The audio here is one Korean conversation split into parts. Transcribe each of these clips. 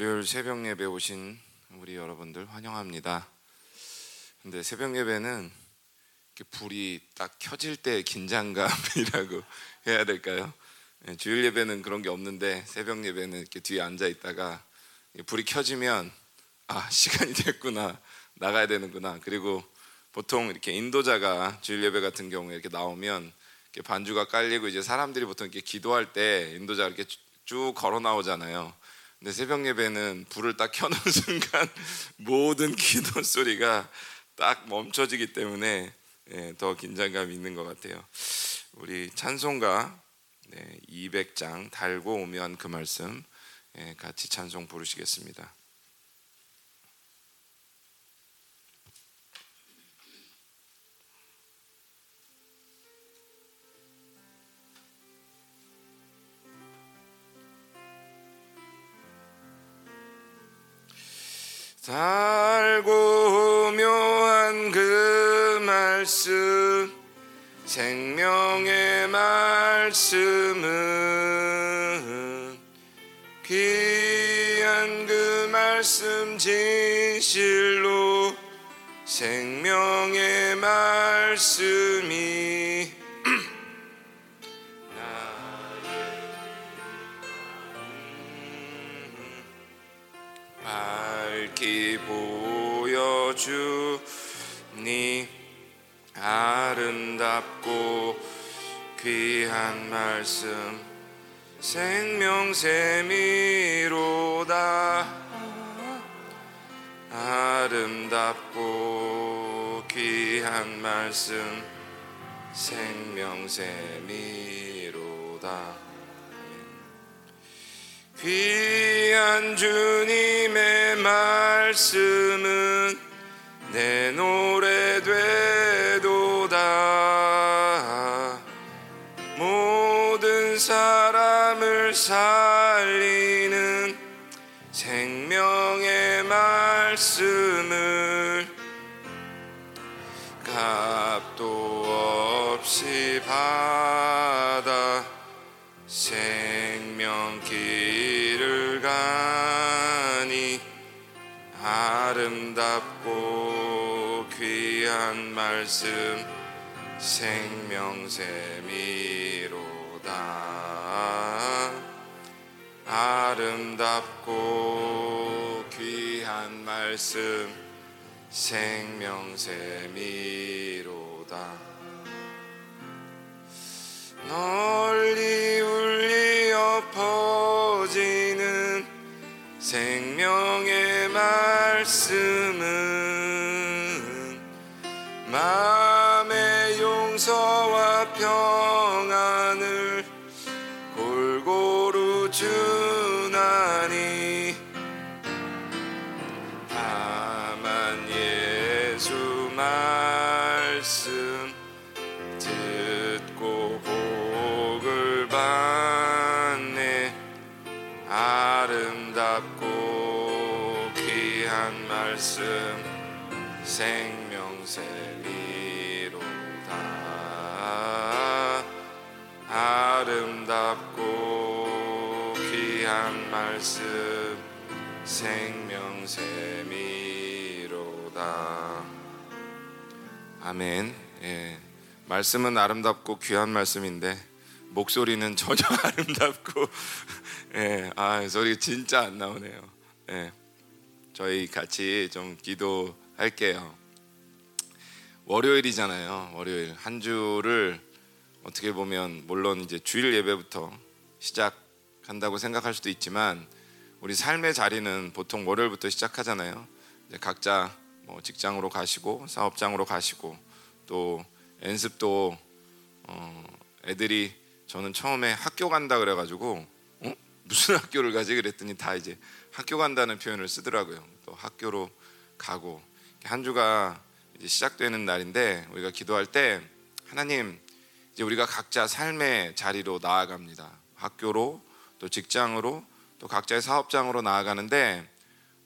월요일 새벽 예배 오신 우리 여러분들 환영합니다. 근데 새벽 예배는 불이 딱 켜질 때 긴장감이라고 해야 될까요? 예, 주일 예배는 그런 게 없는데 새벽 예배는 이렇게 뒤에 앉아 있다가 불이 켜지면 아 시간이 됐구나 나가야 되는구나 그리고 보통 이렇게 인도자가 주일 예배 같은 경우에 이렇게 나오면 이렇게 반주가 깔리고 이제 사람들이 보통 이렇게 기도할 때 인도자가 이렇게 쭉 걸어 나오잖아요. 근데 새벽 예배는 불을 딱 켜놓은 순간 모든 기도 소리가 딱 멈춰지기 때문에 예, 더 긴장감이 있는 것 같아요. 우리 찬송가 네, 200장 달고 오면 그 말씀 예, 같이 찬송 부르시겠습니다. 달고 묘한 그 말씀 생명의 말씀은 귀한 그 말씀 진실로 생명의 말씀이 주니 아름답고 귀한 말씀 생명샘이로다. 아름답고 귀한 말씀 생명샘이로다. 귀한 주님의 말씀은 내 노래 되도다. 모든 사람을 살리는 생명의 말씀을 값도 없이 받아 생명 길을 가니 아름답고 귀 한 말씀 생명샘이로다. 아름답고 귀한 말씀 생명샘이로다. 널리 울리어 퍼지는 생명의 말씀은 생명샘이로다. 아름답고 귀한 말씀 생명샘이로다. 아멘. 예. 말씀은 아름답고 귀한 말씀인데 목소리는 전혀 아름답고 예, 아 소리 진짜 안 나오네요. 예, 저희 같이 좀 기도 할게요. 월요일이잖아요. 월요일 한 주를 어떻게 보면 물론 이제 주일 예배부터 시작한다고 생각할 수도 있지만 우리 삶의 자리는 보통 월요일부터 시작하잖아요. 각자 뭐 직장으로 가시고 사업장으로 가시고 또 연습도 어, 애들이 저는 처음에 학교 간다 그래가지고 어? 무슨 학교를 가지 그랬더니 다 이제 학교 간다는 표현을 쓰더라고요. 또 학교로 가고 한 주가 시작되는 날인데 우리가 기도할 때 하나님 이제 우리가 각자 삶의 자리로 나아갑니다. 학교로 또 직장으로 또 각자의 사업장으로 나아가는데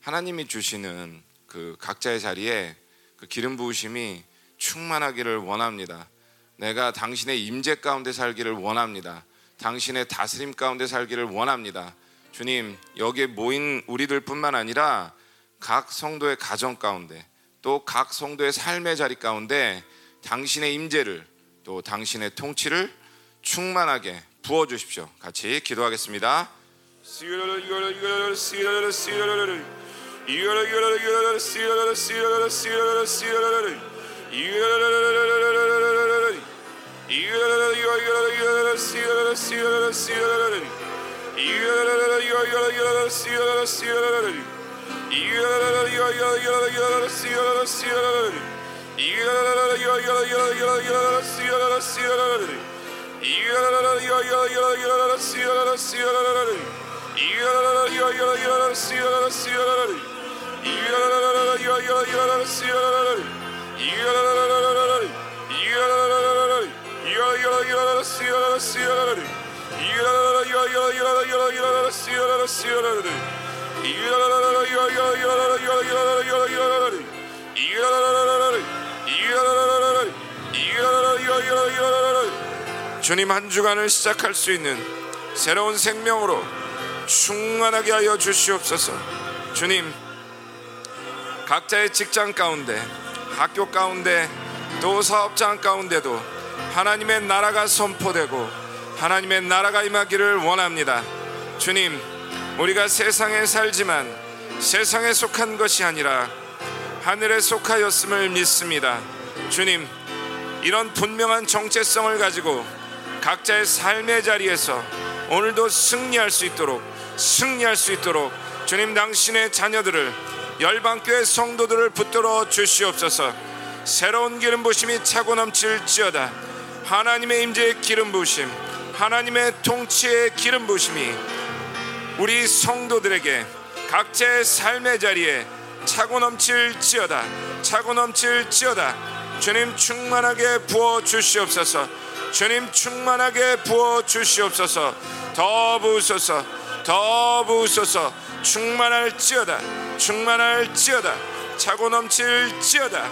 하나님이 주시는 그 각자의 자리에 그 기름 부으심이 충만하기를 원합니다. 내가 당신의 임재 가운데 살기를 원합니다. 당신의 다스림 가운데 살기를 원합니다. 주님 여기에 모인 우리들뿐만 아니라 각 성도의 가정 가운데 또 각 성도의 삶의 자리 가운데 당신의 임재를 또 당신의 통치를 충만하게 부어 주십시오. 같이 기도하겠습니다. Yeah. 주님 한 주간을 시작할 수 있는 새로운 생명으로 충만하게 하여 주시옵소서. 주님 각자의 직장 가운데 학교 가운데 또 사업장 가운데도 하나님의 나라가 선포되고 하나님의 나라가 임하기를 원합니다. 주님, 우리가 세상에 살지만 세상에 속한 것이 아니라 하늘에 속하였음을 믿습니다. 주님, 이런 분명한 정체성을 가지고 각자의 삶의 자리에서 오늘도 승리할 수 있도록 승리할 수 있도록 주님 당신의 자녀들을 열방교회 성도들을 붙들어 주시옵소서. 새로운 기름 부심이 차고 넘칠지어다. 하나님의 임재의 기름 부심, 하나님의 통치의 기름 부심이 우리 성도들에게 각자의 삶의 자리에 차고 넘칠지어다. 차고 넘칠지어다. 주님 충만하게 부어 주시옵소서. 주님 충만하게 부어 주시옵소서. 더 부으소서. 더 부으소서. 충만할지어다. 충만할지어다. 차고 넘칠지어다.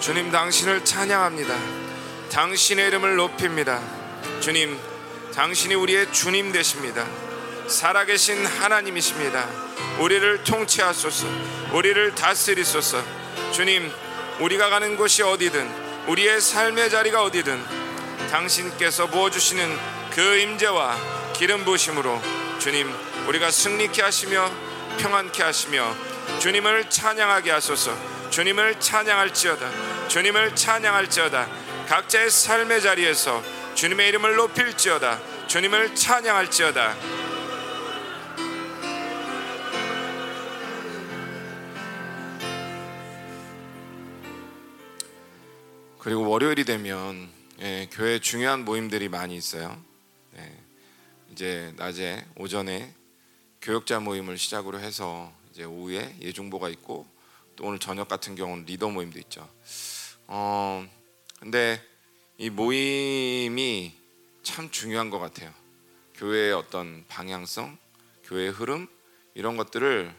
주님 당신을 찬양합니다. 당신의 이름을 높입니다. 주님, 당신이 우리의 주님 되십니다. 살아계신 하나님이십니다. 우리를 통치하소서, 우리를 다스리소서. 주님, 우리가 가는 곳이 어디든, 우리의 삶의 자리가 어디든, 당신께서 부어주시는 그 임재와 기름 부심으로 주님, 우리가 승리케 하시며 평안케 하시며 주님을 찬양하게 하소서. 주님을 찬양할지어다. 주님을 찬양할지어다. 각자의 삶의 자리에서 주님의 이름을 높일지어다. 주님을 찬양할지어다. 그리고 월요일이 되면 예, 교회 중요한 모임들이 많이 있어요. 예, 이제 낮에 오전에 교역자 모임을 시작으로 해서 이제 오후에 예중보가 있고 또 오늘 저녁 같은 경우는 리더 모임도 있죠. 어, 근데 이 모임이 참 중요한 것 같아요. 교회의 어떤 방향성, 교회의 흐름 이런 것들을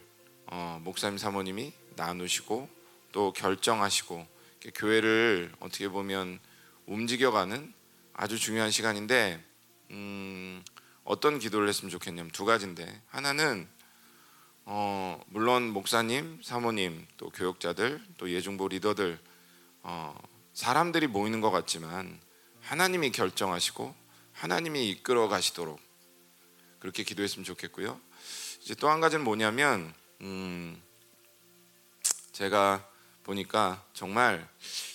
어, 목사님 사모님이 나누시고 또 결정하시고 교회를 어떻게 보면 움직여가는 아주 중요한 시간인데 음, 어떤 기도를 했으면 좋겠냐면 두 가지인데 하나는 어, 물론 목사님, 사모님, 또 교육자들, 또 예중보 리더들 어, 사람들이 모이는 것 같지만 하나님이 결정하시고 하나님이 이끌어 가시도록 그렇게 기도했으면 좋겠고요. 이제 또 한 가지는 뭐냐면 음, 제가 보니까 정말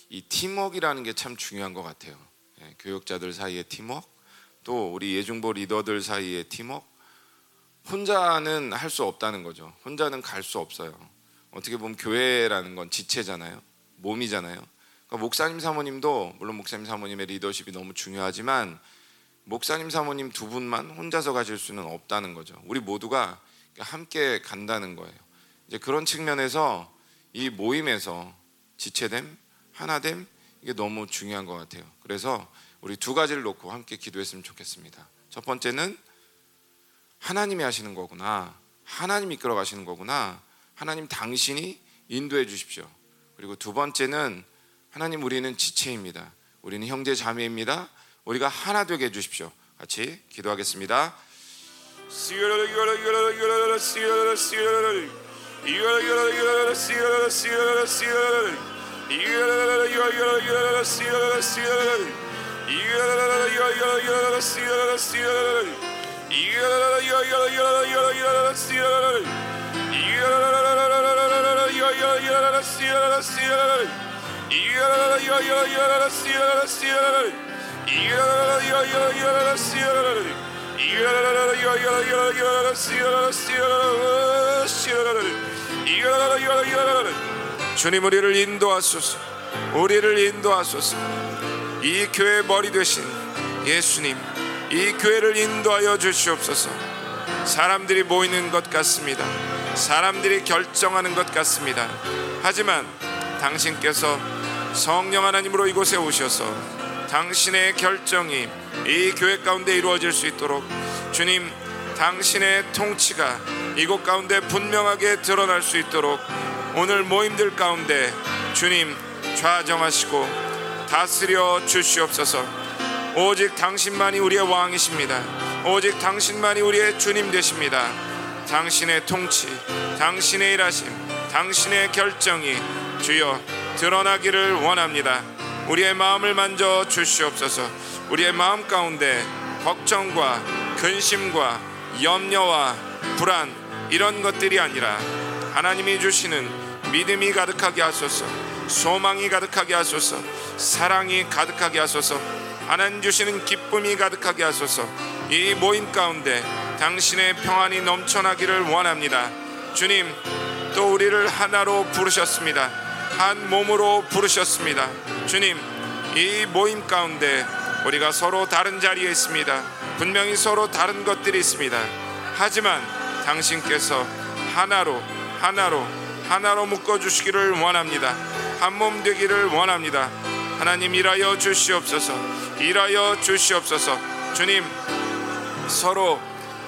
이 팀워크라는 게 참 중요한 것 같아요. 예, 교육자들 사이의 팀워크, 또 우리 예중보 리더들 사이의 팀워크. 혼자는 할 수 없다는 거죠. 혼자는 갈 수 없어요. 어떻게 보면 교회라는 건 지체잖아요. 몸이잖아요. 그러니까 목사님 사모님도 물론 목사님 사모님의 리더십이 너무 중요하지만 목사님 사모님 두 분만 혼자서 가실 수는 없다는 거죠. 우리 모두가 함께 간다는 거예요. 이제 그런 측면에서 이 모임에서 지체됨, 하나됨 이게 너무 중요한 것 같아요. 그래서 우리 두 가지를 놓고 함께 기도했으면 좋겠습니다. 첫 번째는 하나님이 하시는 거구나. 하나님 이끌어 가시는 거구나. 하나님 당신이 인도해 주십시오. 그리고 두 번째는 하나님 우리는 지체입니다. 우리는 형제 자매입니다. 우리가 하나 되게 해 주십시오. 같이 기도하겠습니다. 주님 우리를 인도하소서. 우리를 인도하소서. 이 교회 머리 되신 예수님 이 교회를 인도하여 주시옵소서. 사람들이 모이는 것 같습니다. 사람들이 결정하는 것 같습니다. 하지만 당신께서 성령 하나님으로 이곳에 오셔서 당신의 결정이 이 교회 가운데 이루어질 수 있도록 주님 당신의 통치가 이곳 가운데 분명하게 드러날 수 있도록 오늘 모임들 가운데 주님 좌정하시고 다스려 주시옵소서 오직 당신만이 우리의 왕이십니다. 오직 당신만이 우리의 주님 되십니다. 당신의 통치 당신의 일하심 당신의 결정이 주여 드러나기를 원합니다. 우리의 마음을 만져 주시옵소서. 우리의 마음 가운데 걱정과 근심과 염려와 불안 이런 것들이 아니라 하나님이 주시는 믿음이 가득하게 하소서 소망이 가득하게 하소서 사랑이 가득하게 하소서 하나님 주시는 기쁨이 가득하게 하소서. 이 모임 가운데 당신의 평안이 넘쳐나기를 원합니다. 주님 또 우리를 하나로 부르셨습니다. 한 몸으로 부르셨습니다. 주님 이 모임 가운데 우리가 서로 다른 자리에 있습니다. 분명히 서로 다른 것들이 있습니다. 하지만 당신께서 하나로 하나로 하나로 묶어 주시기를 원합니다. 한 몸 되기를 원합니다. 하나님 일하여 주시옵소서. 일하여 주시옵소서. 주님 서로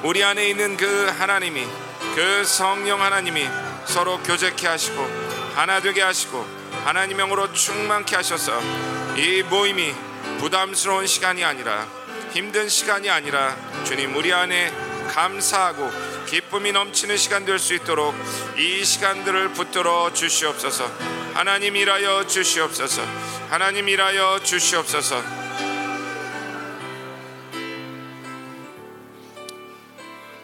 우리 안에 있는 그 하나님이 그 성령 하나님이 서로 교제케 하시고 하나 되게 하시고 하나님 영으로 충만케 하셔서 이 모임이 부담스러운 시간이 아니라 힘든 시간이 아니라 주님 우리 안에 감사하고 기쁨이 넘치는 시간 될 수 있도록 이 시간들을 붙들어 주시옵소서. 하나님 일하여 주시옵소서. 하나님 일하여 주시옵소서.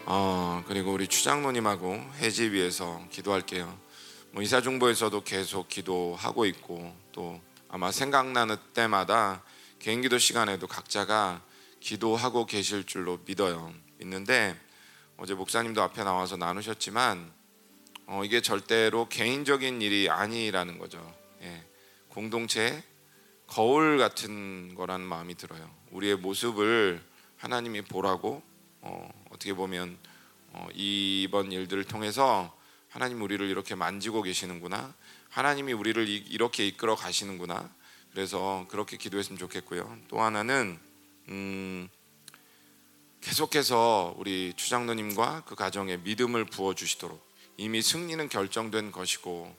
어, 그리고 우리 추장로님하고 해지 위해서 기도할게요. 뭐 이사중보에서도 계속 기도하고 있고 또 아마 생각나는 때마다 개인기도 시간에도 각자가 기도하고 계실 줄로 믿어요. 있는데 어제 목사님도 앞에 나와서 나누셨지만 어, 이게 절대로 개인적인 일이 아니라는 거죠. 예, 공동체 거울 같은 거라는 마음이 들어요. 우리의 모습을 하나님이 보라고 어, 떻게 보면 어, 이번 일들을 통해서 하나님 우리를 이렇게 만지고 계시는구나. 하나님이 우리를 이, 이렇게 이끌어 가시는구나. 그래서 그렇게 기도했으면 좋겠고요. 또 하나는 음, 계속해서 우리 추장로님과 그 가정에 믿음을 부어 주시도록 이미 승리는 결정된 것이고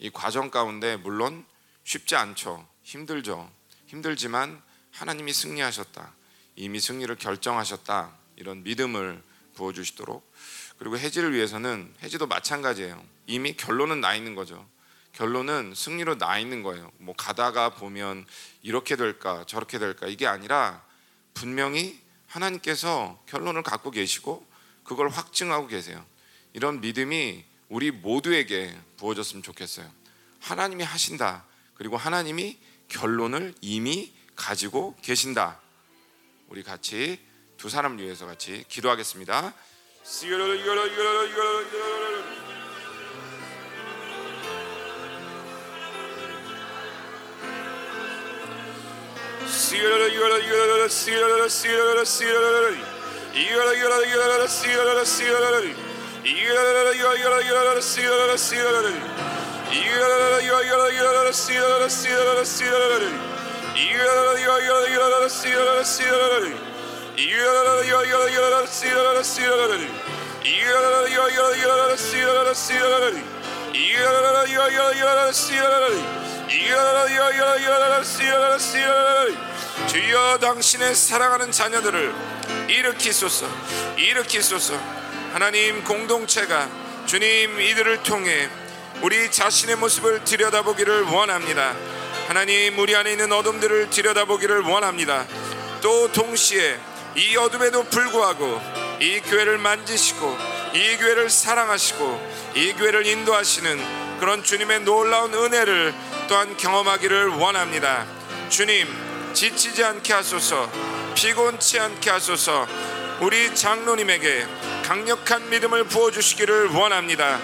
이 과정 가운데 물론 쉽지 않죠. 힘들죠. 힘들지만 하나님이 승리하셨다. 이미 승리를 결정하셨다. 이런 믿음을 부어 주시도록 그리고 해지를 위해서는 해지도 마찬가지예요. 이미 결론은 나 있는 거죠. 결론은 승리로 나 있는 거예요. 뭐 가다가 보면 이렇게 될까 저렇게 될까 이게 아니라 분명히 하나님께서 결론을 갖고 계시고 그걸 확증하고 계세요. 이런 믿음이 우리 모두에게 부어졌으면 좋겠어요. 하나님이 하신다. 그리고 하나님이 결론을 이미 가지고 계신다. 우리 같이 두 사람 위해서 같이 기도하겠습니다. 주여 당신의 사랑하는 자녀들을 일으키소서. 일으키소서. 하나님 공동체가 주님 이들을 통해 우리 자신의 모습을 들여다보기를 원합니다 하나님 우리 안에 있는 어둠들을 들여다보기를 원합니다 또 동시에 이 어둠에도 불구하고 이 교회를 만지시고 이 교회를 사랑하시고 이 교회를 인도하시는 그런 주님의 놀라운 은혜를 또한 경험하기를 원합니다. 주님 지치지 않게 하소서 피곤치 않게 하소서 우리 장로님에게 강력한 믿음을 부어주시기를 원합니다.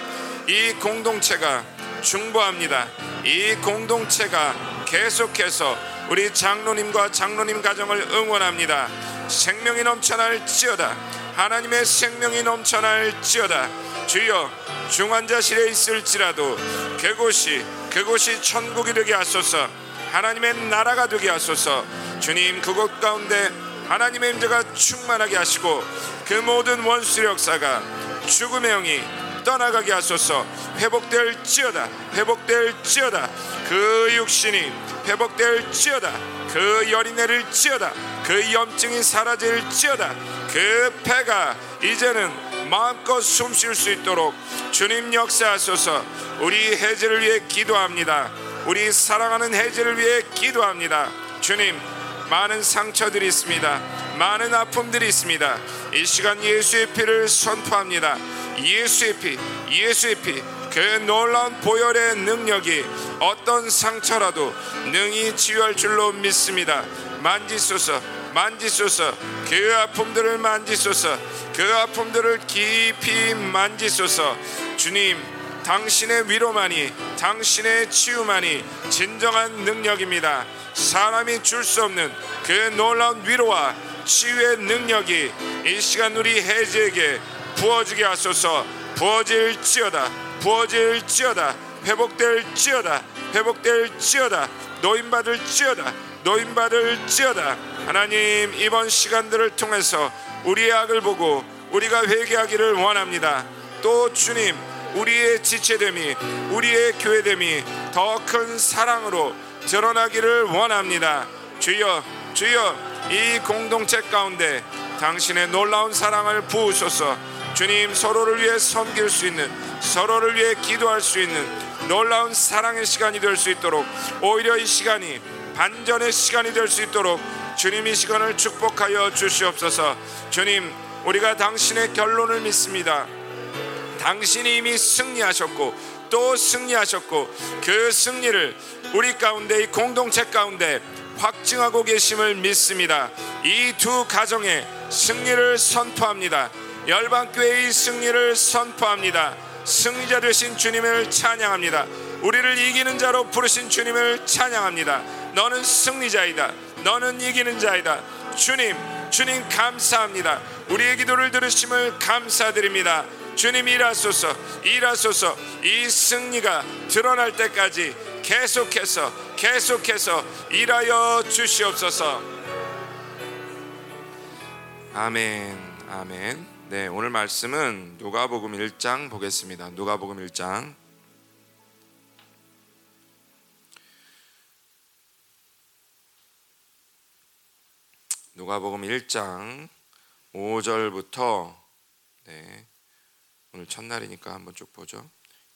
이 공동체가 중보합니다. 이 공동체가 계속해서 우리 장로님과 장로님 가정을 응원합니다. 생명이 넘쳐날지어다. 하나님의 생명이 넘쳐날지어다. 주여 중환자실에 있을지라도 그곳이 그곳이 천국이 되게 하소서. 하나님의 나라가 되게 하소서. 주님 그곳 가운데 하나님의 임재가 충만하게 하시고 그 모든 원수의 역사가 죽음의 영이 떠나가게 하소서. 회복될지어다 회복될지어다. 그 육신이 회복될지어다. 그 열이 내릴지어다. 그 염증이 사라질지어다. 그 폐가 이제는 마음껏 숨 쉴 수 있도록 주님 역사하소서. 우리 해제를 위해 기도합니다. 우리 사랑하는 해제를 위해 기도합니다. 주님 많은 상처들이 있습니다. 많은 아픔들이 있습니다. 이 시간 예수의 피를 선포합니다. 예수의 피 예수의 피 그 놀라운 보혈의 능력이 어떤 상처라도 능히 치유할 줄로 믿습니다. 만지소서 만지소서. 그 아픔들을 만지소서. 그 아픔들을 깊이 만지소서. 주님 당신의 위로만이 당신의 치유만이 진정한 능력입니다 사람이 줄 수 없는 그 놀라운 위로와 치유의 능력이 이 시간 우리 해지에게 부어지게 하소서. 부어질지어다 부어질지어다 회복될지어다 회복될지어다 노인받을지어다 노인받을지어다. 하나님 이번 시간들을 통해서 우리의 악을 보고 우리가 회개하기를 원합니다. 또 주님 우리의 지체됨이 우리의 교회됨이 더 큰 사랑으로 드러나기를 원합니다. 주여 주여 이 공동체 가운데 당신의 놀라운 사랑을 부으소서. 주님 서로를 위해 섬길 수 있는 서로를 위해 기도할 수 있는 놀라운 사랑의 시간이 될 수 있도록 오히려 이 시간이 반전의 시간이 될 수 있도록 주님 이 시간을 축복하여 주시옵소서. 주님 우리가 당신의 결론을 믿습니다. 당신이 이미 승리하셨고 또 승리하셨고 그 승리를 우리 가운데 이 공동체 가운데 확증하고 계심을 믿습니다. 이 두 가정의 승리를 선포합니다. 열방교회의 승리를 선포합니다. 승리자 되신 주님을 찬양합니다. 우리를 이기는 자로 부르신 주님을 찬양합니다. 너는 승리자이다. 너는 이기는 자이다. 주님, 주님 감사합니다. 우리의 기도를 들으심을 감사드립니다. 주님 일하소서, 일하소서. 이 승리가 드러날 때까지 계속해서 계속해서 일하여 주시옵소서. 아멘. 아멘. 네, 오늘 말씀은 누가복음 1장 보겠습니다. 누가복음 1장 누가복음 1장 5절부터 네. 오늘 첫날이니까 한번 쭉 보죠.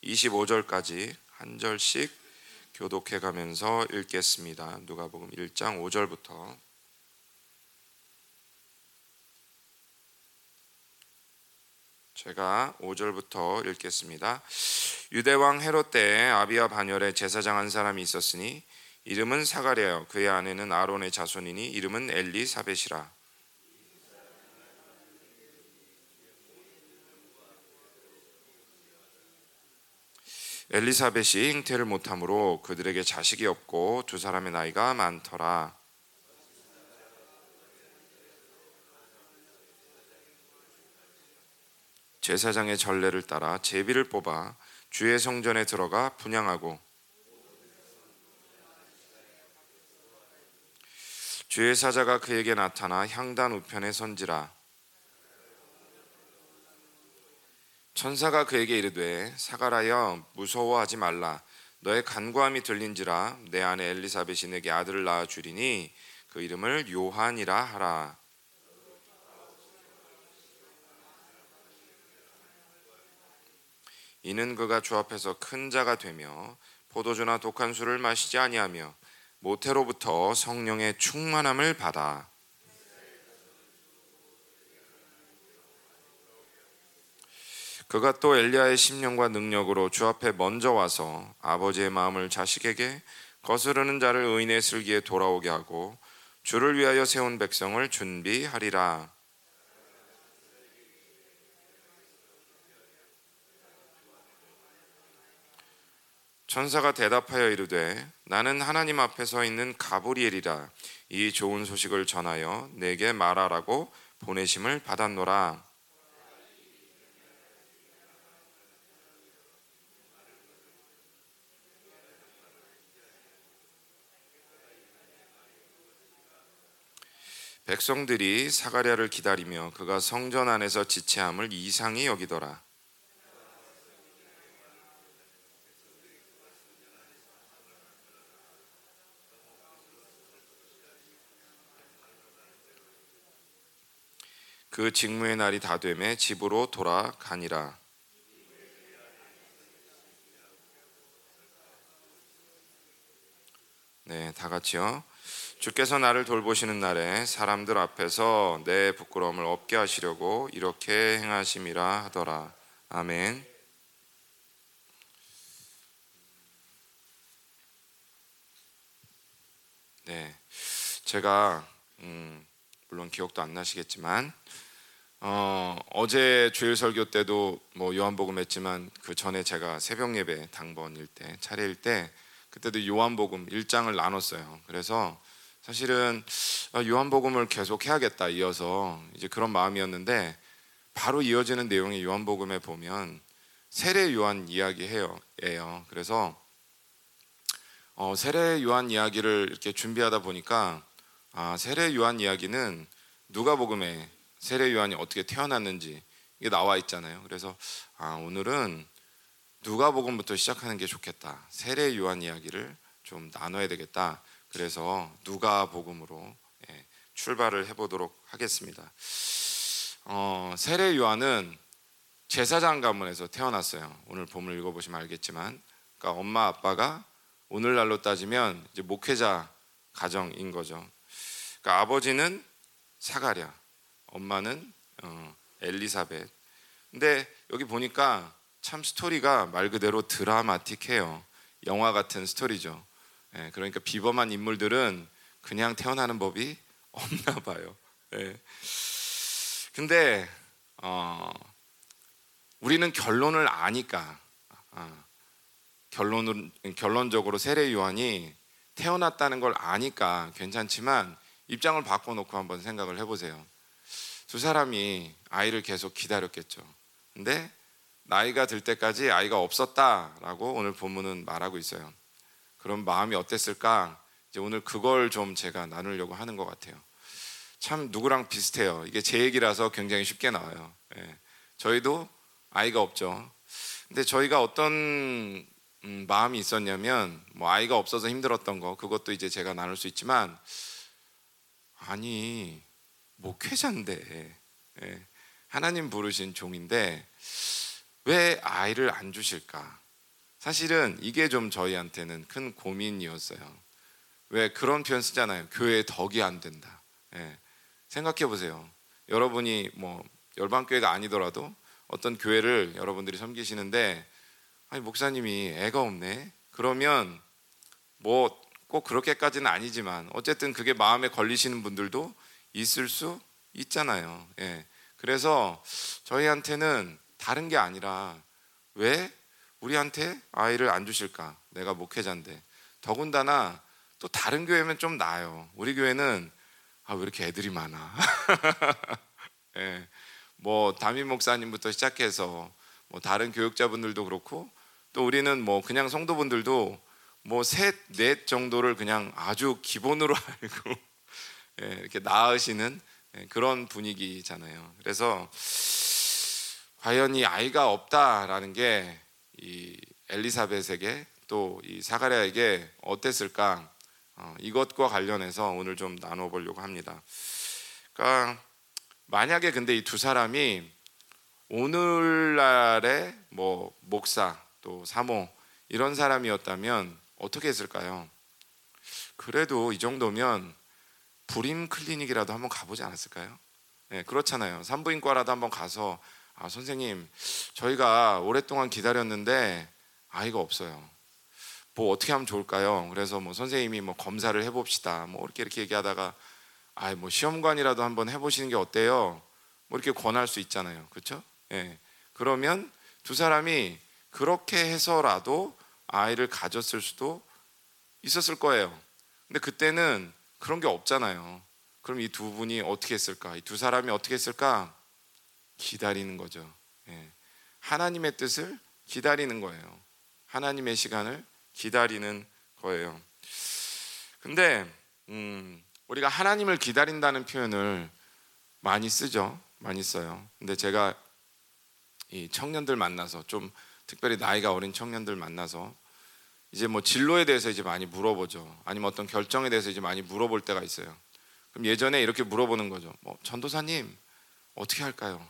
25절까지 한 절씩 교독해 가면서 읽겠습니다. 누가복음 1장 5절부터 제가 5절부터 읽겠습니다. 유대 왕 헤롯 때 아비와 반열에 제사장 한 사람이 있었으니 이름은 사가랴요 그의 아내는 아론의 자손이니 이름은 엘리사벳이라 엘리사벳이 잉태를 못하므로 그들에게 자식이 없고 두 사람의 나이가 많더라. 제사장의 전례를 따라 제비를 뽑아 주의 성전에 들어가 분양하고 주의 사자가 그에게 나타나 향단 우편에 선지라 천사가 그에게 이르되 사가라여 무서워하지 말라. 너의 간구함이 들린지라 내 아내 엘리사벳이 내게 아들을 낳아 주리니 그 이름을 요한이라 하라. 이는 그가 주 앞에서 큰 자가 되며 포도주나 독한 술을 마시지 아니하며 모태로부터 성령의 충만함을 받아 그가 또 엘리야의 심령과 능력으로 주 앞에 먼저 와서 아버지의 마음을 자식에게 거스르는 자를 의인의 슬기에 돌아오게 하고 주를 위하여 세운 백성을 준비하리라. 천사가 대답하여 이르되 나는 하나님 앞에 서 있는 가브리엘이라 이 좋은 소식을 전하여 내게 말하라고 보내심을 받았노라. 백성들이 사가랴를 기다리며 그가 성전 안에서 지체함을 이상히 여기더라. 그 직무의 날이 다 되매 집으로 돌아가니라. 네, 다 같이요. 주께서 나를 돌보시는 날에 사람들 앞에서 내 부끄러움을 없게 하시려고 이렇게 행하심이라 하더라. 아멘. 네, 제가 음, 물론 기억도 안 나시겠지만 어, 어제 주일 설교 때도 뭐 요한복음 했지만 그 전에 제가 새벽 예배 당번일 때 차례일 때 그때도 요한복음 1장을 나눴어요. 그래서 사실은 아, 요한복음을 계속 해야겠다 이어서 이제 그런 마음이었는데 바로 이어지는 내용이 요한복음에 보면 세례 요한 이야기해요. 예요. 그래서 어, 세례 요한 이야기를 이렇게 준비하다 보니까 아, 세례 요한 이야기는 누가복음에 세례 요한이 어떻게 태어났는지 이게 나와 있잖아요. 그래서 아, 오늘은 누가복음부터 시작하는 게 좋겠다. 세례 요한 이야기를 좀 나눠야 되겠다. 그래서 누가복음으로 예, 출발을 해보도록 하겠습니다. 어, 세례 요한은 제사장 가문에서 태어났어요. 오늘 본문 읽어보시면 알겠지만, 그러니까 엄마 아빠가 오늘날로 따지면 이제 목회자 가정인 거죠. 그러니까 아버지는 사가랴, 엄마는 어, 엘리사벳. 근데 여기 보니까 참 스토리가 말 그대로 드라마틱해요. 영화 같은 스토리죠. 예, 그러니까 비범한 인물들은 그냥 태어나는 법이 없나 봐요. 예. 근데 어, 우리는 결론을 아니까 아, 결론은 결론적으로 세례 요한이 태어났다는 걸 아니까 괜찮지만 입장을 바꿔놓고 한번 생각을 해보세요. 두 사람이 아이를 계속 기다렸겠죠. 근데 나이가 들 때까지 아이가 없었다라고 오늘 본문은 말하고 있어요. 그런 마음이 어땠을까? 이제 오늘 그걸 좀 제가 나누려고 하는 것 같아요. 참 누구랑 비슷해요. 이게 제 얘기라서 굉장히 쉽게 나와요. 예. 저희도 아이가 없죠. 근데 저희가 어떤 음, 마음이 있었냐면 뭐 아이가 없어서 힘들었던 거 그것도 이제 제가 나눌 수 있지만 아니 목회자인데 예. 하나님 부르신 종인데 왜 아이를 안 주실까? 사실은 이게 좀 저희한테는 큰 고민이었어요. 왜 그런 표현 쓰잖아요. 교회에 덕이 안 된다. 예. 생각해 보세요. 여러분이 뭐 열방교회가 아니더라도 어떤 교회를 여러분들이 섬기시는데 아니 목사님이 애가 없네. 그러면 뭐 꼭 그렇게까지는 아니지만 어쨌든 그게 마음에 걸리시는 분들도 있을 수 있잖아요. 예. 그래서 저희한테는 다른 게 아니라 왜 우리한테 아이를 안 주실까? 내가 목회자인데. 더군다나 또 다른 교회면 좀 나아요. 우리 교회는 아, 왜 이렇게 애들이 많아? 예. 뭐 담임 목사님부터 시작해서 뭐 다른 교육자분들도 그렇고 또 우리는 뭐 그냥 성도분들도 뭐 셋, 넷 정도를 그냥 아주 기본으로 알고 예, 이렇게 낳으시는 예, 그런 분위기잖아요. 그래서 과연 이 아이가 없다라는 게 이 엘리사벳에게 또 이 사가랴에게 어땠을까? 어, 이것과 관련해서 오늘 좀 나눠 보려고 합니다. 그러니까 만약에 근데 이 두 사람이 오늘날의 뭐 목사 또 사모 이런 사람이었다면 어떻게 했을까요? 그래도 이 정도면 불임 클리닉이라도 한번 가보지 않았을까요? 네, 그렇잖아요. 산부인과라도 한번 가서 아 선생님 저희가 오랫동안 기다렸는데 아이가 없어요. 뭐 어떻게 하면 좋을까요? 그래서 뭐 선생님이 뭐 검사를 해봅시다. 뭐 이렇게 이렇게 얘기하다가 아 뭐 시험관이라도 한번 해보시는 게 어때요? 뭐 이렇게 권할 수 있잖아요. 그렇죠? 예. 그러면 두 사람이 그렇게 해서라도 아이를 가졌을 수도 있었을 거예요. 근데 그때는 그런 게 없잖아요. 그럼 이 두 분이 어떻게 했을까? 이 두 사람이 어떻게 했을까? 기다리는 거죠. 예. 하나님의 뜻을 기다리는 거예요. 하나님의 시간을 기다리는 거예요. 근데 음, 우리가 하나님을 기다린다는 표현을 많이 쓰죠. 많이 써요. 근데 제가 이 청년들 만나서 좀 특별히 나이가 어린 청년들 만나서 이제 뭐 진로에 대해서 이제 많이 물어보죠. 아니면 어떤 결정에 대해서 이제 많이 물어볼 때가 있어요. 그럼 예전에 이렇게 물어보는 거죠. 뭐 전도사님 어떻게 할까요?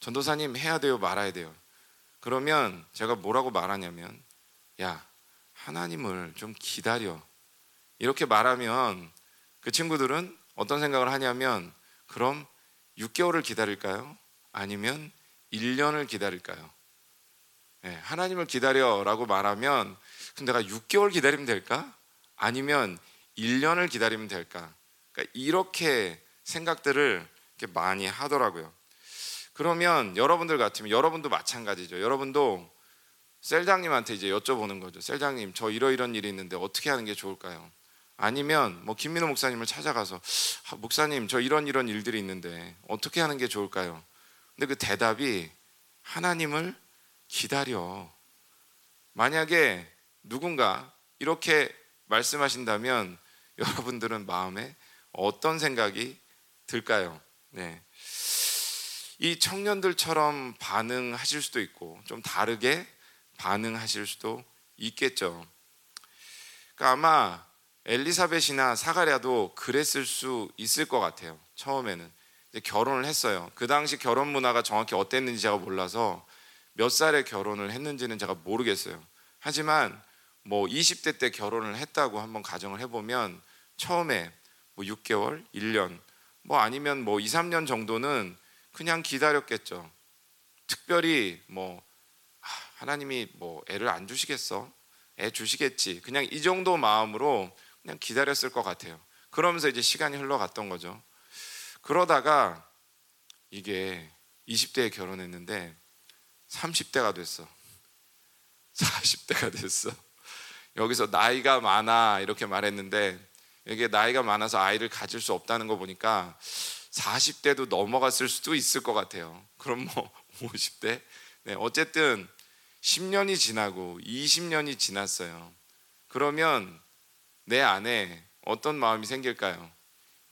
전도사님 해야 돼요, 말아야 돼요. 그러면 제가 뭐라고 말하냐면 야 하나님을 좀 기다려 이렇게 말하면 그 친구들은 어떤 생각을 하냐면 그럼 6개월을 기다릴까요? 아니면 1년을 기다릴까요? 네, 하나님을 기다려라고 말하면 그럼 내가 6개월 기다리면 될까? 아니면 1년을 기다리면 될까? 그러니까 이렇게 생각들을 이렇게 많이 하더라고요. 그러면 여러분들 같으면 여러분도 마찬가지죠. 여러분도 셀장님한테 이제 여쭤보는 거죠. 셀장님, 저 이러이런 일이 있는데 어떻게 하는 게 좋을까요? 아니면 뭐 김민호 목사님을 찾아가서 아, 목사님, 저 이런 이런 일들이 있는데 어떻게 하는 게 좋을까요? 근데 그 대답이 하나님을 기다려. 만약에 누군가 이렇게 말씀하신다면 여러분들은 마음에 어떤 생각이 들까요? 네. 이 청년들처럼 반응하실 수도 있고 좀 다르게 반응하실 수도 있겠죠. 그러니까 아마 엘리사벳이나 사가랴도 그랬을 수 있을 것 같아요. 처음에는 결혼을 했어요. 그 당시 결혼 문화가 정확히 어땠는지 제가 몰라서 몇 살에 결혼을 했는지는 제가 모르겠어요. 하지만 뭐 20대 때 결혼을 했다고 한번 가정을 해보면 처음에 뭐 6개월, 1년, 뭐 아니면 뭐 2, 3년 정도는 그냥 기다렸겠죠. 특별히 뭐 아, 하나님이 뭐 애를 안 주시겠어? 애 주시겠지. 그냥 이 정도 마음으로 그냥 기다렸을 것 같아요. 그러면서 이제 시간이 흘러갔던 거죠. 그러다가 이게 20대에 결혼했는데 30대가 됐어. 40대가 됐어. 여기서 나이가 많아 이렇게 말했는데 이게 나이가 많아서 아이를 가질 수 없다는 거 보니까 40대도 넘어갔을 수도 있을 것 같아요. 그럼 뭐 50대? 네, 어쨌든 10년이 지나고 20년이 지났어요. 그러면 내 안에 어떤 마음이 생길까요?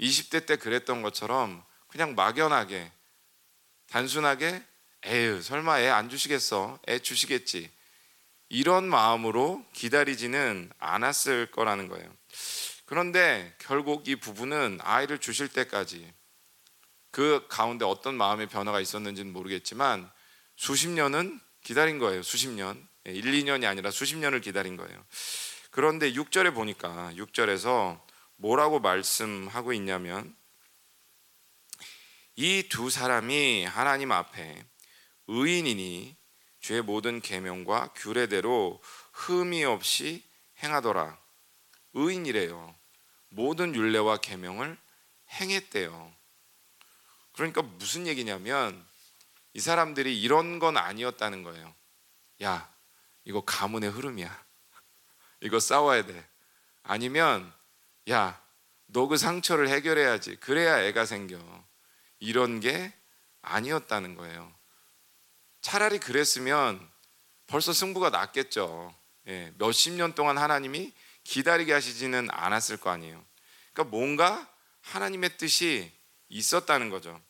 20대 때 그랬던 것처럼 그냥 막연하게 단순하게 에휴 설마 애 안 주시겠어? 애 주시겠지. 이런 마음으로 기다리지는 않았을 거라는 거예요. 그런데 결국 이 부부는 아이를 주실 때까지 그 가운데 어떤 마음의 변화가 있었는지는 모르겠지만 수십 년은 기다린 거예요. 수십 년. 1, 2년이 아니라 수십 년을 기다린 거예요. 그런데 6절에 보니까 6절에서 뭐라고 말씀하고 있냐면 이 두 사람이 하나님 앞에 의인이니 주의 모든 계명과 규례대로 흠이 없이 행하더라. 의인이래요. 모든 율례와 계명을 행했대요. 그러니까 무슨 얘기냐면 이 사람들이 이런 건 아니었다는 거예요. 야, 이거 가문의 흐름이야. 이거 싸워야 돼. 아니면 야, 너 그 상처를 해결해야지. 그래야 애가 생겨. 이런 게 아니었다는 거예요. 차라리 그랬으면 벌써 승부가 났겠죠. 예, 몇십 년 동안 하나님이 기다리게 하시지는 않았을 거 아니에요. 그러니까 뭔가 하나님의 뜻이 있었다는 거죠.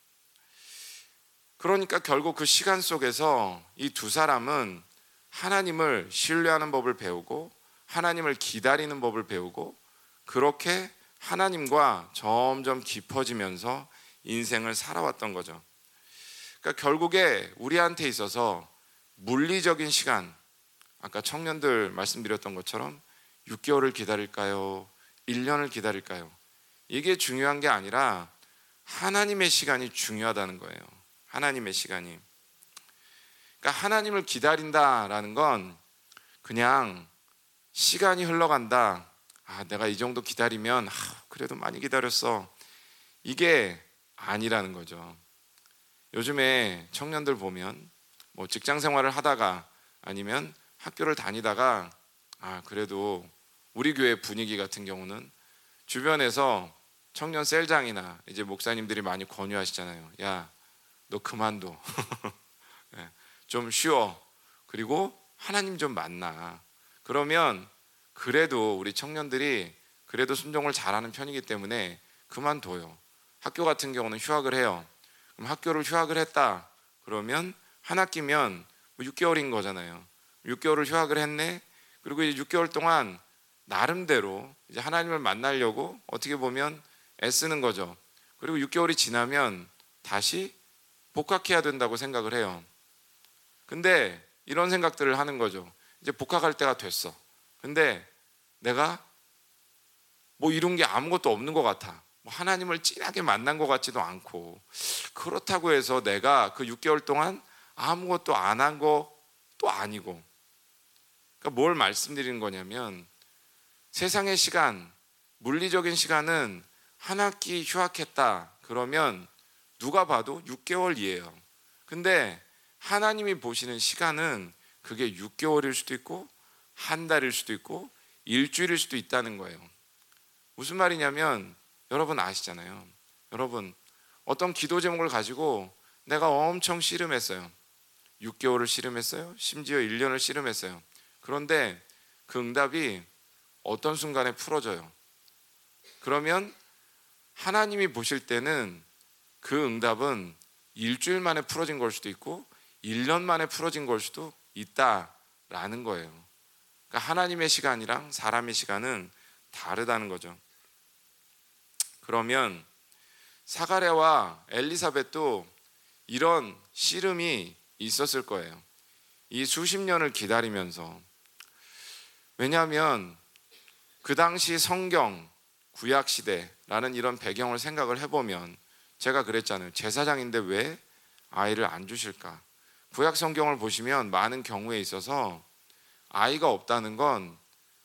그러니까 결국 그 시간 속에서 이 두 사람은 하나님을 신뢰하는 법을 배우고 하나님을 기다리는 법을 배우고 그렇게 하나님과 점점 깊어지면서 인생을 살아왔던 거죠. 그러니까 결국에 우리한테 있어서 물리적인 시간, 아까 청년들 말씀드렸던 것처럼 6개월을 기다릴까요? 1년을 기다릴까요? 이게 중요한 게 아니라 하나님의 시간이 중요하다는 거예요. 하나님의 시간이. 그러니까 하나님을 기다린다라는 건 그냥 시간이 흘러간다. 아, 내가 이 정도 기다리면 아, 그래도 많이 기다렸어. 이게 아니라는 거죠. 요즘에 청년들 보면 뭐 직장 생활을 하다가 아니면 학교를 다니다가 아, 그래도 우리 교회 분위기 같은 경우는 주변에서 청년 셀장이나 이제 목사님들이 많이 권유하시잖아요. 야, 너 그만둬. 예, 좀 쉬어. 그리고 하나님 좀 만나. 그러면 그래도 우리 청년들이 그래도 순종을 잘하는 편이기 때문에 그만둬요. 학교 같은 경우는 휴학을 해요. 그럼 학교를 휴학을 했다. 그러면 한 학기면 6개월인 뭐 거잖아요. 6개월을 휴학을 했네. 그리고 이제 6개월 동안 나름대로 이제 하나님을 만나려고 어떻게 보면 애쓰는 거죠. 그리고 6개월이 지나면 다시 복학해야 된다고 생각을 해요. 근데 이런 생각들을 하는 거죠. 이제 복학할 때가 됐어. 근데 내가 뭐 이룬 게 아무것도 없는 것 같아. 뭐 하나님을 진하게 만난 것 같지도 않고 그렇다고 해서 내가 그 6개월 동안 아무것도 안 한 것도 아니고 그러니까 뭘 말씀드리는 거냐면 세상의 시간 물리적인 시간은 한 학기 휴학했다 그러면 누가 봐도 6개월이에요. 근데 하나님이 보시는 시간은 그게 6개월일 수도 있고 한 달일 수도 있고 일주일일 수도 있다는 거예요. 무슨 말이냐면 여러분 아시잖아요. 여러분 어떤 기도 제목을 가지고 내가 엄청 씨름했어요. 6개월을 씨름했어요. 심지어 1년을 씨름했어요. 그런데 그 응답이 어떤 순간에 풀어져요. 그러면 하나님이 보실 때는 그 응답은 일주일 만에 풀어진 걸 수도 있고 1년 만에 풀어진 걸 수도 있다라는 거예요. 그러니까 하나님의 시간이랑 사람의 시간은 다르다는 거죠. 그러면 사가랴와 엘리사벳도 이런 씨름이 있었을 거예요. 이 수십 년을 기다리면서 왜냐하면 그 당시 성경 구약 시대라는 이런 배경을 생각을 해보면 제가 그랬잖아요. 제사장인데 왜 아이를 안 주실까? 구약 성경을 보시면 많은 경우에 있어서 아이가 없다는 건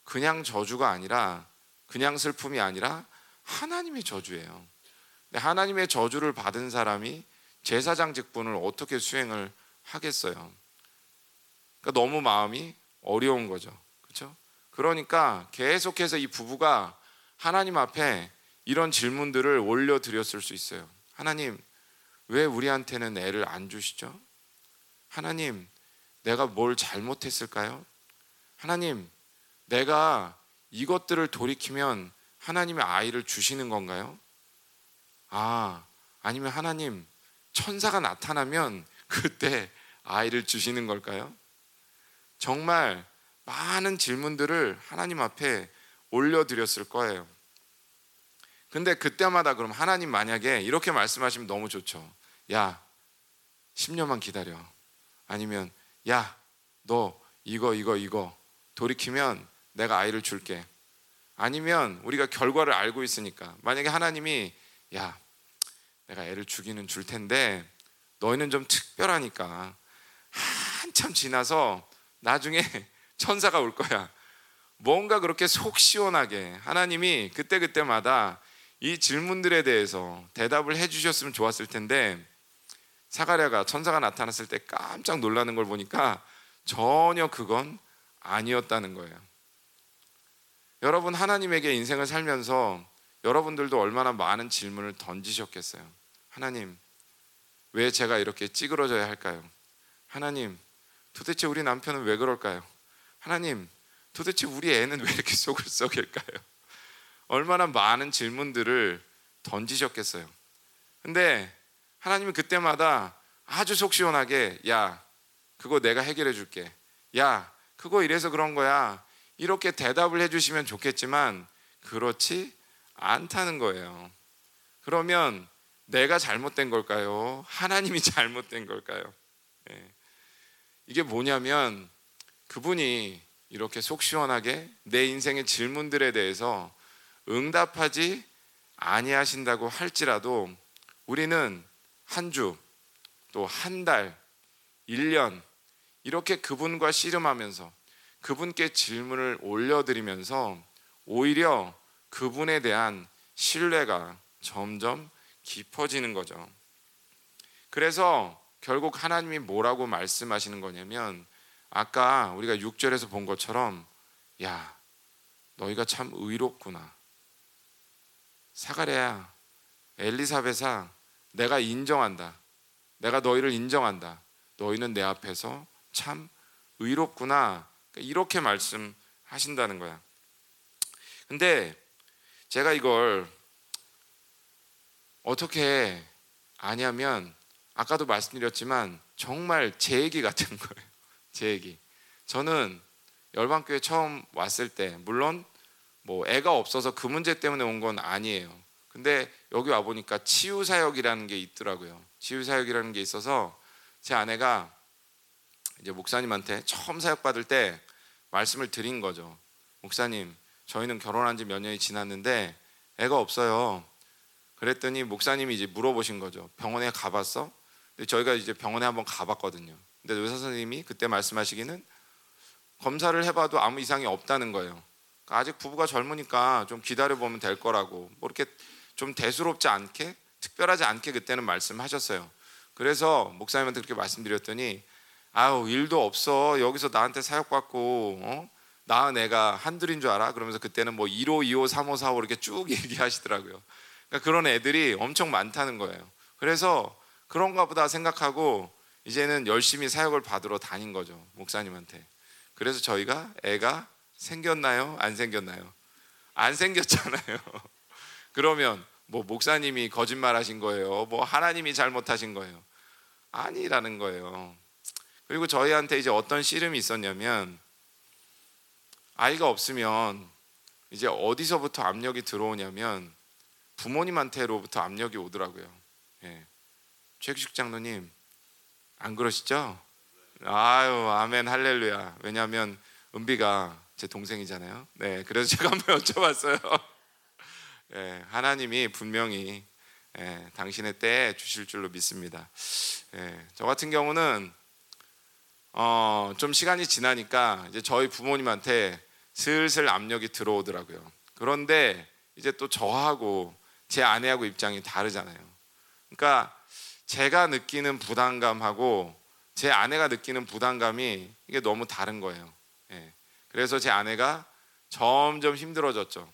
그냥 저주가 아니라 그냥 슬픔이 아니라 하나님의 저주예요. 하나님의 저주를 받은 사람이 제사장 직분을 어떻게 수행을 하겠어요? 그러니까 너무 마음이 어려운 거죠. 그렇죠? 그러니까 계속해서 이 부부가 하나님 앞에 이런 질문들을 올려드렸을 수 있어요. 하나님, 왜 우리한테는 애를 안 주시죠? 하나님, 내가 뭘 잘못했을까요? 하나님, 내가 이것들을 돌이키면 하나님의 아이를 주시는 건가요? 아, 아니면 하나님, 천사가 나타나면 그때 아이를 주시는 걸까요? 정말 많은 질문들을 하나님 앞에 올려드렸을 거예요. 근데 그때마다 그럼 하나님 만약에 이렇게 말씀하시면 너무 좋죠. 야, 10년만 기다려. 아니면 야, 너 이거 이거 이거 돌이키면 내가 아이를 줄게. 아니면 우리가 결과를 알고 있으니까 만약에 하나님이 야, 내가 애를 주기는 줄 텐데 너희는 좀 특별하니까 한참 지나서 나중에 천사가 올 거야. 뭔가 그렇게 속 시원하게 하나님이 그때그때마다 이 질문들에 대해서 대답을 해 주셨으면 좋았을 텐데 사가랴가 천사가 나타났을 때 깜짝 놀라는 걸 보니까 전혀 그건 아니었다는 거예요. 여러분 하나님에게 인생을 살면서 여러분들도 얼마나 많은 질문을 던지셨겠어요. 하나님, 왜 제가 이렇게 찌그러져야 할까요? 하나님, 도대체 우리 남편은 왜 그럴까요? 하나님, 도대체 우리 애는 왜 이렇게 속을 썩일까요? 얼마나 많은 질문들을 던지셨겠어요. 근데 하나님은 그때마다 아주 속 시원하게 야 그거 내가 해결해 줄게. 야 그거 이래서 그런 거야. 이렇게 대답을 해 주시면 좋겠지만 그렇지 않다는 거예요. 그러면 내가 잘못된 걸까요? 하나님이 잘못된 걸까요? 네. 이게 뭐냐면 그분이 이렇게 속 시원하게 내 인생의 질문들에 대해서 응답하지 아니하신다고 할지라도 우리는 한 주, 또 한 달, 1년 이렇게 그분과 씨름하면서 그분께 질문을 올려드리면서 오히려 그분에 대한 신뢰가 점점 깊어지는 거죠. 그래서 결국 하나님이 뭐라고 말씀하시는 거냐면 아까 우리가 6절에서 본 것처럼 야 너희가 참 의롭구나. 사가랴야 엘리사벳아 내가 인정한다. 내가 너희를 인정한다. 너희는 내 앞에서 참 의롭구나. 그러니까 이렇게 말씀하신다는 거야. 근데 제가 이걸 어떻게 아냐면 아까도 말씀드렸지만 정말 제 얘기 같은 거예요. 제 얘기. 저는 열방교회 처음 왔을 때 물론 뭐 애가 없어서 그 문제 때문에 온 건 아니에요. 근데 여기 와 보니까 치유 사역이라는 게 있더라고요. 치유 사역이라는 게 있어서 제 아내가 이제 목사님한테 처음 사역 받을 때 말씀을 드린 거죠. 목사님, 저희는 결혼한 지 몇 년이 지났는데 애가 없어요. 그랬더니 목사님이 이제 물어보신 거죠. 병원에 가봤어? 저희가 이제 병원에 한번 가봤거든요. 근데 의사 선생님이 그때 말씀하시기는 검사를 해봐도 아무 이상이 없다는 거예요. 그러니까 아직 부부가 젊으니까 좀 기다려 보면 될 거라고. 뭐 이렇게 좀 대수롭지 않게 특별하지 않게 그때는 말씀하셨어요. 그래서 목사님한테 그렇게 말씀드렸더니 아우 일도 없어 여기서 나한테 사역 받고 어? 나 내가 한둘인 줄 알아? 그러면서 그때는 뭐 1호, 2호, 3호, 4호 이렇게 쭉 얘기하시더라고요. 그러니까 그런 애들이 엄청 많다는 거예요. 그래서 그런가 보다 생각하고 이제는 열심히 사역을 받으러 다닌 거죠. 목사님한테. 그래서 저희가 애가 생겼나요? 안 생겼나요? 안 생겼잖아요. 그러면 뭐 목사님이 거짓말 하신 거예요. 뭐 하나님이 잘못하신 거예요. 아니라는 거예요. 그리고 저희한테 이제 어떤 씨름이 있었냐면 아이가 없으면 이제 어디서부터 압력이 들어오냐면 부모님한테로부터 압력이 오더라고요. 예. 최규식 장로님 안 그러시죠? 아유 아멘 할렐루야. 왜냐하면 은비가 제 동생이잖아요. 네, 그래서 제가 한번 여쭤봤어요. 예, 하나님이 분명히 예, 당신의 때에 주실 줄로 믿습니다. 예, 저 같은 경우는 어, 좀 시간이 지나니까 이제 저희 부모님한테 슬슬 압력이 들어오더라고요. 그런데 이제 또 저하고 제 아내하고 입장이 다르잖아요. 그러니까 제가 느끼는 부담감하고 제 아내가 느끼는 부담감이 이게 너무 다른 거예요. 예. 그래서 제 아내가 점점 힘들어졌죠.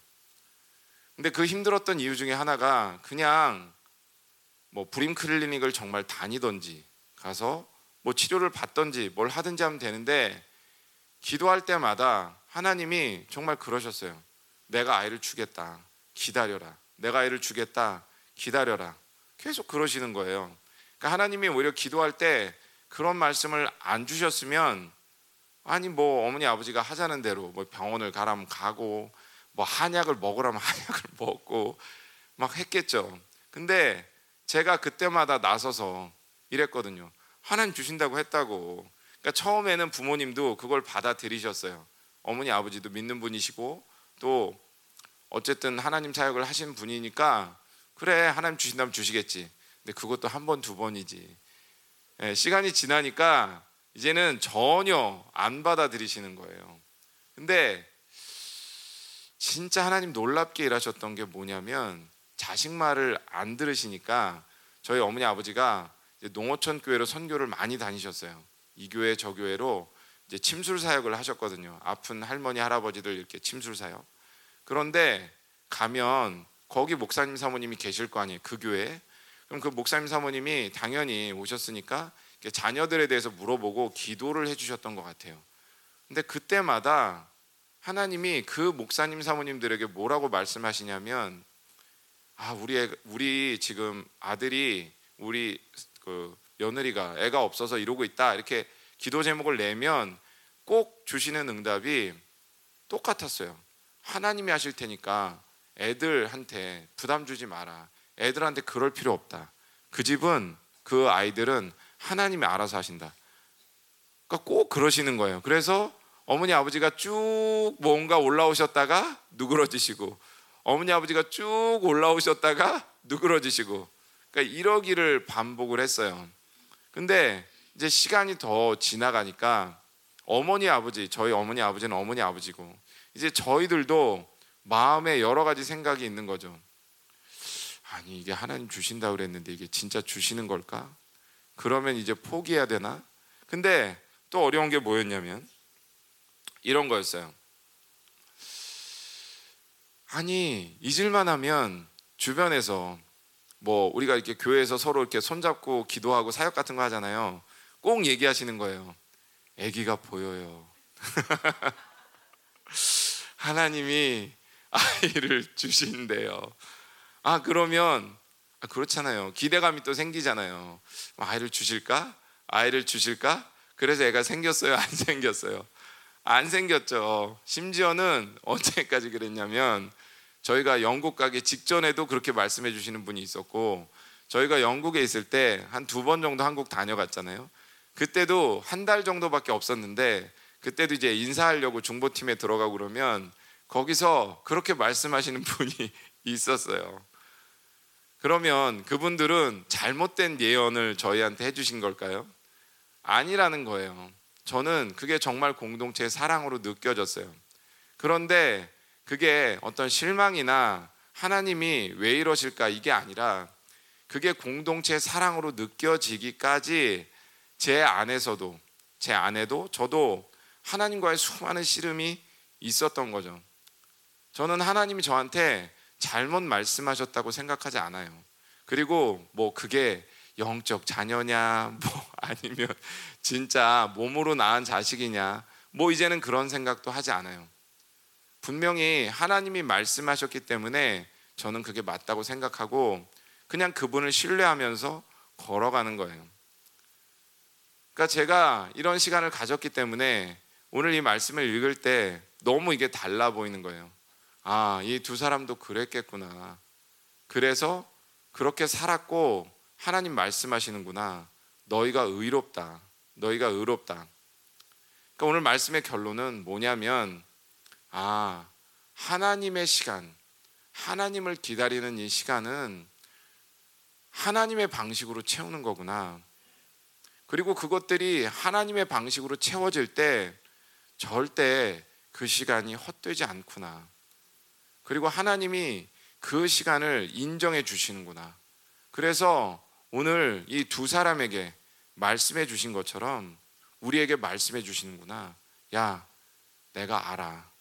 근데 그 힘들었던 이유 중에 하나가 그냥 뭐 브림 클리닉을 정말 다니던지 가서 뭐 치료를 받던지 뭘 하든지 하면 되는데 기도할 때마다 하나님이 정말 그러셨어요. 내가 아이를 주겠다. 기다려라. 내가 아이를 주겠다. 기다려라. 계속 그러시는 거예요. 그러니까 하나님이 오히려 기도할 때 그런 말씀을 안 주셨으면 아니 뭐 어머니 아버지가 하자는 대로 뭐 병원을 가라면 가고 뭐 한약을 먹으라면 한약을 먹고 막 했겠죠. 근데 제가 그때마다 나서서 이랬거든요. 하나님 주신다고 했다고. 그러니까 처음에는 부모님도 그걸 받아들이셨어요. 어머니 아버지도 믿는 분이시고 또 어쨌든 하나님 사역을 하신 분이니까 그래 하나님 주신다면 주시겠지. 근데 그것도 한 번 두 번이지. 예, 시간이 지나니까 이제는 전혀 안 받아들이시는 거예요. 근데 진짜 하나님 놀랍게 일하셨던 게 뭐냐면 자식 말을 안 들으시니까 저희 어머니 아버지가 농어촌 교회로 선교를 많이 다니셨어요. 이 교회 저 교회로 이제 침술 사역을 하셨거든요. 아픈 할머니 할아버지들 이렇게 침술 사역. 그런데 가면 거기 목사님 사모님이 계실 거 아니에요. 그 교회. 그럼 그 목사님 사모님이 당연히 오셨으니까 자녀들에 대해서 물어보고 기도를 해주셨던 것 같아요. 근데 그때마다 하나님이 그 목사님 사모님들에게 뭐라고 말씀하시냐면 아 우리 애, 우리 지금 아들이 우리 그 며느리가 애가 없어서 이러고 있다 이렇게 기도 제목을 내면 꼭 주시는 응답이 똑같았어요. 하나님이 하실 테니까 애들한테 부담 주지 마라. 애들한테 그럴 필요 없다. 그 집은 그 아이들은 하나님이 알아서 하신다. 그러니까 꼭 그러시는 거예요. 그래서 어머니 아버지가 쭉 뭔가 올라오셨다가 누그러지시고 어머니 아버지가 쭉 올라오셨다가 누그러지시고 그러니까 이러기를 반복을 했어요. 근데 이제 시간이 더 지나가니까 어머니 아버지 저희 어머니 아버지는 어머니 아버지고 이제 저희들도 마음에 여러 가지 생각이 있는 거죠. 아니 이게 하나님 주신다 그랬는데 이게 진짜 주시는 걸까? 그러면 이제 포기해야 되나? 근데 또 어려운 게 뭐였냐면 이런 거였어요. 아니 잊을만 하면 주변에서 뭐 우리가 이렇게 교회에서 서로 이렇게 손잡고 기도하고 사역 같은 거 하잖아요. 꼭 얘기하시는 거예요. 아기가 보여요. 하나님이 아이를 주신대요. 아 그러면 아, 그렇잖아요. 기대감이 또 생기잖아요. 아이를 주실까? 아이를 주실까? 그래서 애가 생겼어요? 안 생겼어요? 안 생겼죠. 심지어는 언제까지 그랬냐면 저희가 영국 가기 직전에도 그렇게 말씀해 주시는 분이 있었고 저희가 영국에 있을 때 한 두 번 정도 한국 다녀갔잖아요. 그때도 한 달 정도밖에 없었는데 그때도 이제 인사하려고 중보팀에 들어가고 그러면 거기서 그렇게 말씀하시는 분이 있었어요. 그러면 그분들은 잘못된 예언을 저희한테 해주신 걸까요? 아니라는 거예요. 저는 그게 정말 공동체의 사랑으로 느껴졌어요. 그런데 그게 어떤 실망이나 하나님이 왜 이러실까 이게 아니라 그게 공동체의 사랑으로 느껴지기까지 제 안에서도 제 안에도 저도 하나님과의 수많은 씨름이 있었던 거죠. 저는 하나님이 저한테 잘못 말씀하셨다고 생각하지 않아요. 그리고 뭐 그게 영적 자녀냐, 뭐 아니면 진짜 몸으로 낳은 자식이냐, 뭐 이제는 그런 생각도 하지 않아요. 분명히 하나님이 말씀하셨기 때문에 저는 그게 맞다고 생각하고 그냥 그분을 신뢰하면서 걸어가는 거예요. 그러니까 제가 이런 시간을 가졌기 때문에 오늘 이 말씀을 읽을 때 너무 이게 달라 보이는 거예요. 아, 이 두 사람도 그랬겠구나. 그래서 그렇게 살았고 하나님 말씀하시는구나. 너희가 의롭다. 너희가 의롭다. 그러니까 오늘 말씀의 결론은 뭐냐면 아, 하나님의 시간, 하나님을 기다리는 이 시간은 하나님의 방식으로 채우는 거구나. 그리고 그것들이 하나님의 방식으로 채워질 때 절대 그 시간이 헛되지 않구나. 그리고 하나님이 그 시간을 인정해 주시는구나. 그래서 오늘 이 두 사람에게 말씀해 주신 것처럼 우리에게 말씀해 주시는구나. 야, 내가 알아.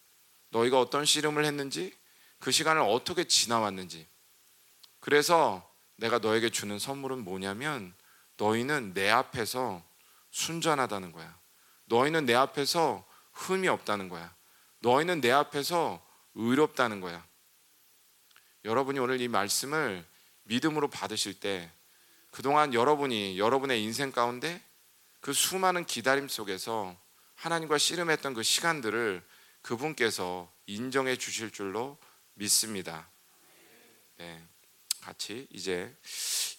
너희가 어떤 씨름을 했는지, 그 시간을 어떻게 지나왔는지. 그래서 내가 너에게 주는 선물은 뭐냐면 너희는 내 앞에서 순전하다는 거야. 너희는 내 앞에서 흠이 없다는 거야. 너희는 내 앞에서 의롭다는 거야. 여러분이 오늘 이 말씀을 믿음으로 받으실 때 그동안 여러분이 여러분의 인생 가운데 그 수많은 기다림 속에서 하나님과 씨름했던 그 시간들을 그분께서 인정해 주실 줄로 믿습니다. 네. 같이 이제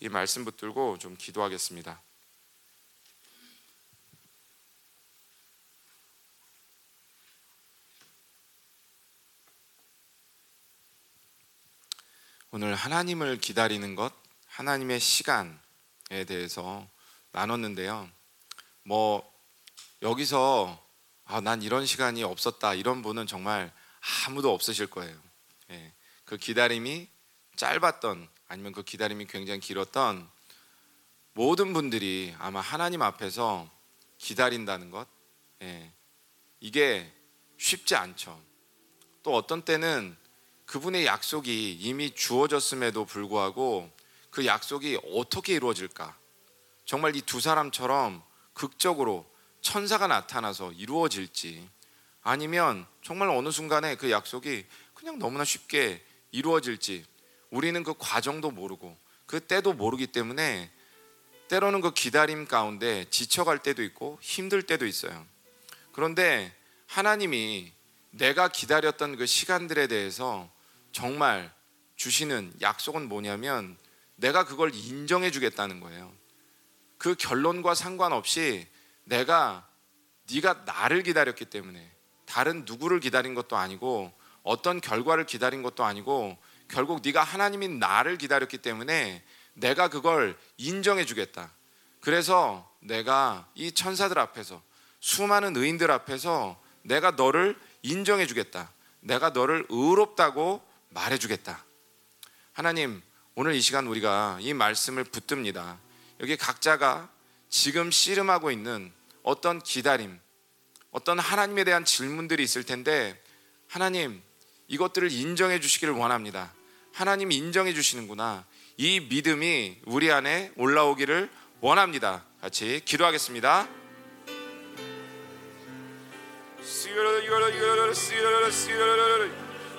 이 말씀 붙들고 좀 기도하겠습니다. 오늘 하나님을 기다리는 것, 하나님의 시간에 대해서 나눴는데요. 뭐 여기서 아, 난 이런 시간이 없었다 이런 분은 정말 아무도 없으실 거예요. 예, 그 기다림이 짧았던 아니면 그 기다림이 굉장히 길었던 모든 분들이 아마 하나님 앞에서 기다린다는 것, 예, 이게 쉽지 않죠. 또 어떤 때는 그분의 약속이 이미 주어졌음에도 불구하고 그 약속이 어떻게 이루어질까? 정말 이 두 사람처럼 극적으로 천사가 나타나서 이루어질지 아니면 정말 어느 순간에 그 약속이 그냥 너무나 쉽게 이루어질지 우리는 그 과정도 모르고 그 때도 모르기 때문에 때로는 그 기다림 가운데 지쳐갈 때도 있고 힘들 때도 있어요. 그런데 하나님이 내가 기다렸던 그 시간들에 대해서 정말 주시는 약속은 뭐냐면 내가 그걸 인정해 주겠다는 거예요. 그 결론과 상관없이 내가 네가 나를 기다렸기 때문에 다른 누구를 기다린 것도 아니고 어떤 결과를 기다린 것도 아니고 결국 네가 하나님이 나를 기다렸기 때문에 내가 그걸 인정해 주겠다. 그래서 내가 이 천사들 앞에서 수많은 의인들 앞에서 내가 너를 인정해 주겠다. 내가 너를 의롭다고 말해 주겠다. 하나님, 오늘 이 시간 우리가 이 말씀을 붙듭니다. 여기 각자가 지금 씨름하고 있는 어떤 기다림, 어떤 하나님에 대한 질문들이 있을 텐데 하나님 이것들을 인정해 주시기를 원합니다. 하나님 인정해 주시는구나. 이 믿음이 우리 안에 올라오기를 원합니다. 같이 기도하겠습니다.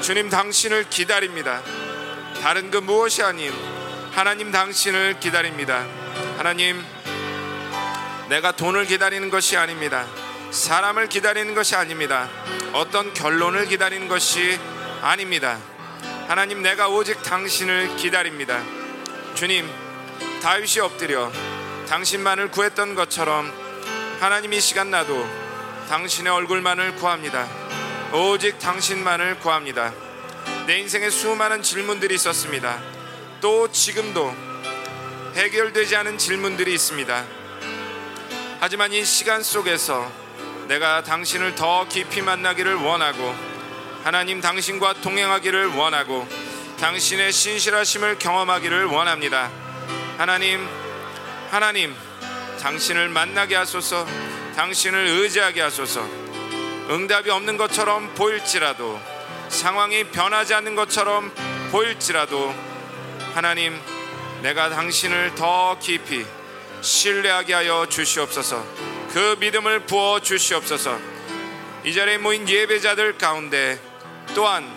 주님 당신을 기다립니다. 다른 그 무엇이 아닌 하나님 당신을 기다립니다. 하나님 내가 돈을 기다리는 것이 아닙니다. 사람을 기다리는 것이 아닙니다. 어떤 결론을 기다리는 것이 아닙니다. 하나님 내가 오직 당신을 기다립니다. 주님 다윗이 엎드려 당신만을 구했던 것처럼 하나님 이 시간 나도 당신의 얼굴만을 구합니다. 오직 당신만을 구합니다. 내 인생에 수많은 질문들이 있었습니다. 또 지금도 해결되지 않은 질문들이 있습니다. 하지만 이 시간 속에서 내가 당신을 더 깊이 만나기를 원하고 하나님 당신과 동행하기를 원하고 당신의 신실하심을 경험하기를 원합니다. 하나님, 하나님, 당신을 만나게 하소서, 당신을 의지하게 하소서, 응답이 없는 것처럼 보일지라도, 상황이 변하지 않는 것처럼 보일지라도, 하나님, 내가 당신을 더 깊이 신뢰하게 하여 주시옵소서. 그 믿음을 부어 주시옵소서. 이 자리에 모인 예배자들 가운데 또한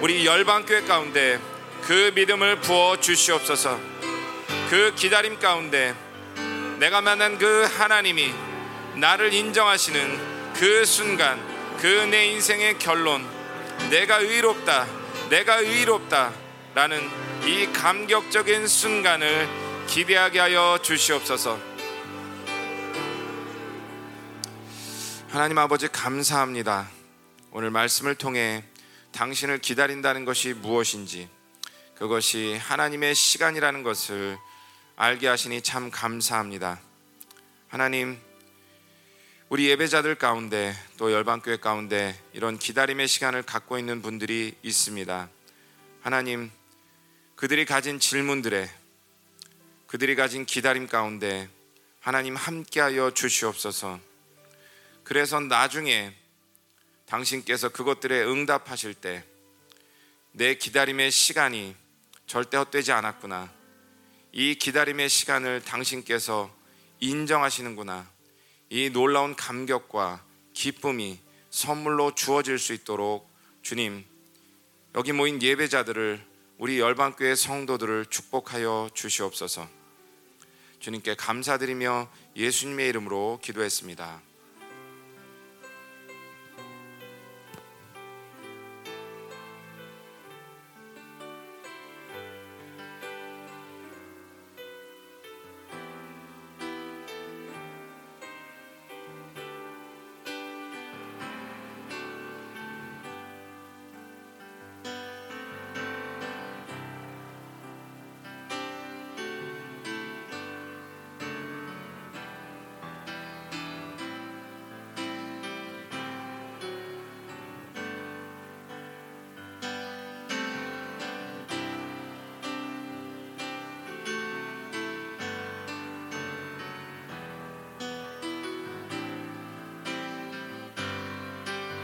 우리 열방교회 가운데 그 믿음을 부어 주시옵소서. 그 기다림 가운데 내가 만난 그 하나님이 나를 인정하시는 그 순간 그 내 인생의 결론 내가 의롭다 내가 의롭다 라는 이 감격적인 순간을 기대하게 하여 주시옵소서. 하나님 아버지 감사합니다. 오늘 말씀을 통해 당신을 기다린다는 것이 무엇인지 그것이 하나님의 시간이라는 것을 알게 하시니 참 감사합니다. 하나님 우리 예배자들 가운데 또 열방교회 가운데 이런 기다림의 시간을 갖고 있는 분들이 있습니다. 하나님 그들이 가진 질문들에 그들이 가진 기다림 가운데 하나님 함께하여 주시옵소서. 그래서 나중에 당신께서 그것들에 응답하실 때 내 기다림의 시간이 절대 헛되지 않았구나. 이 기다림의 시간을 당신께서 인정하시는구나. 이 놀라운 감격과 기쁨이 선물로 주어질 수 있도록 주님 여기 모인 예배자들을 우리 열방교회 성도들을 축복하여 주시옵소서. 주님께 감사드리며 예수님의 이름으로 기도했습니다.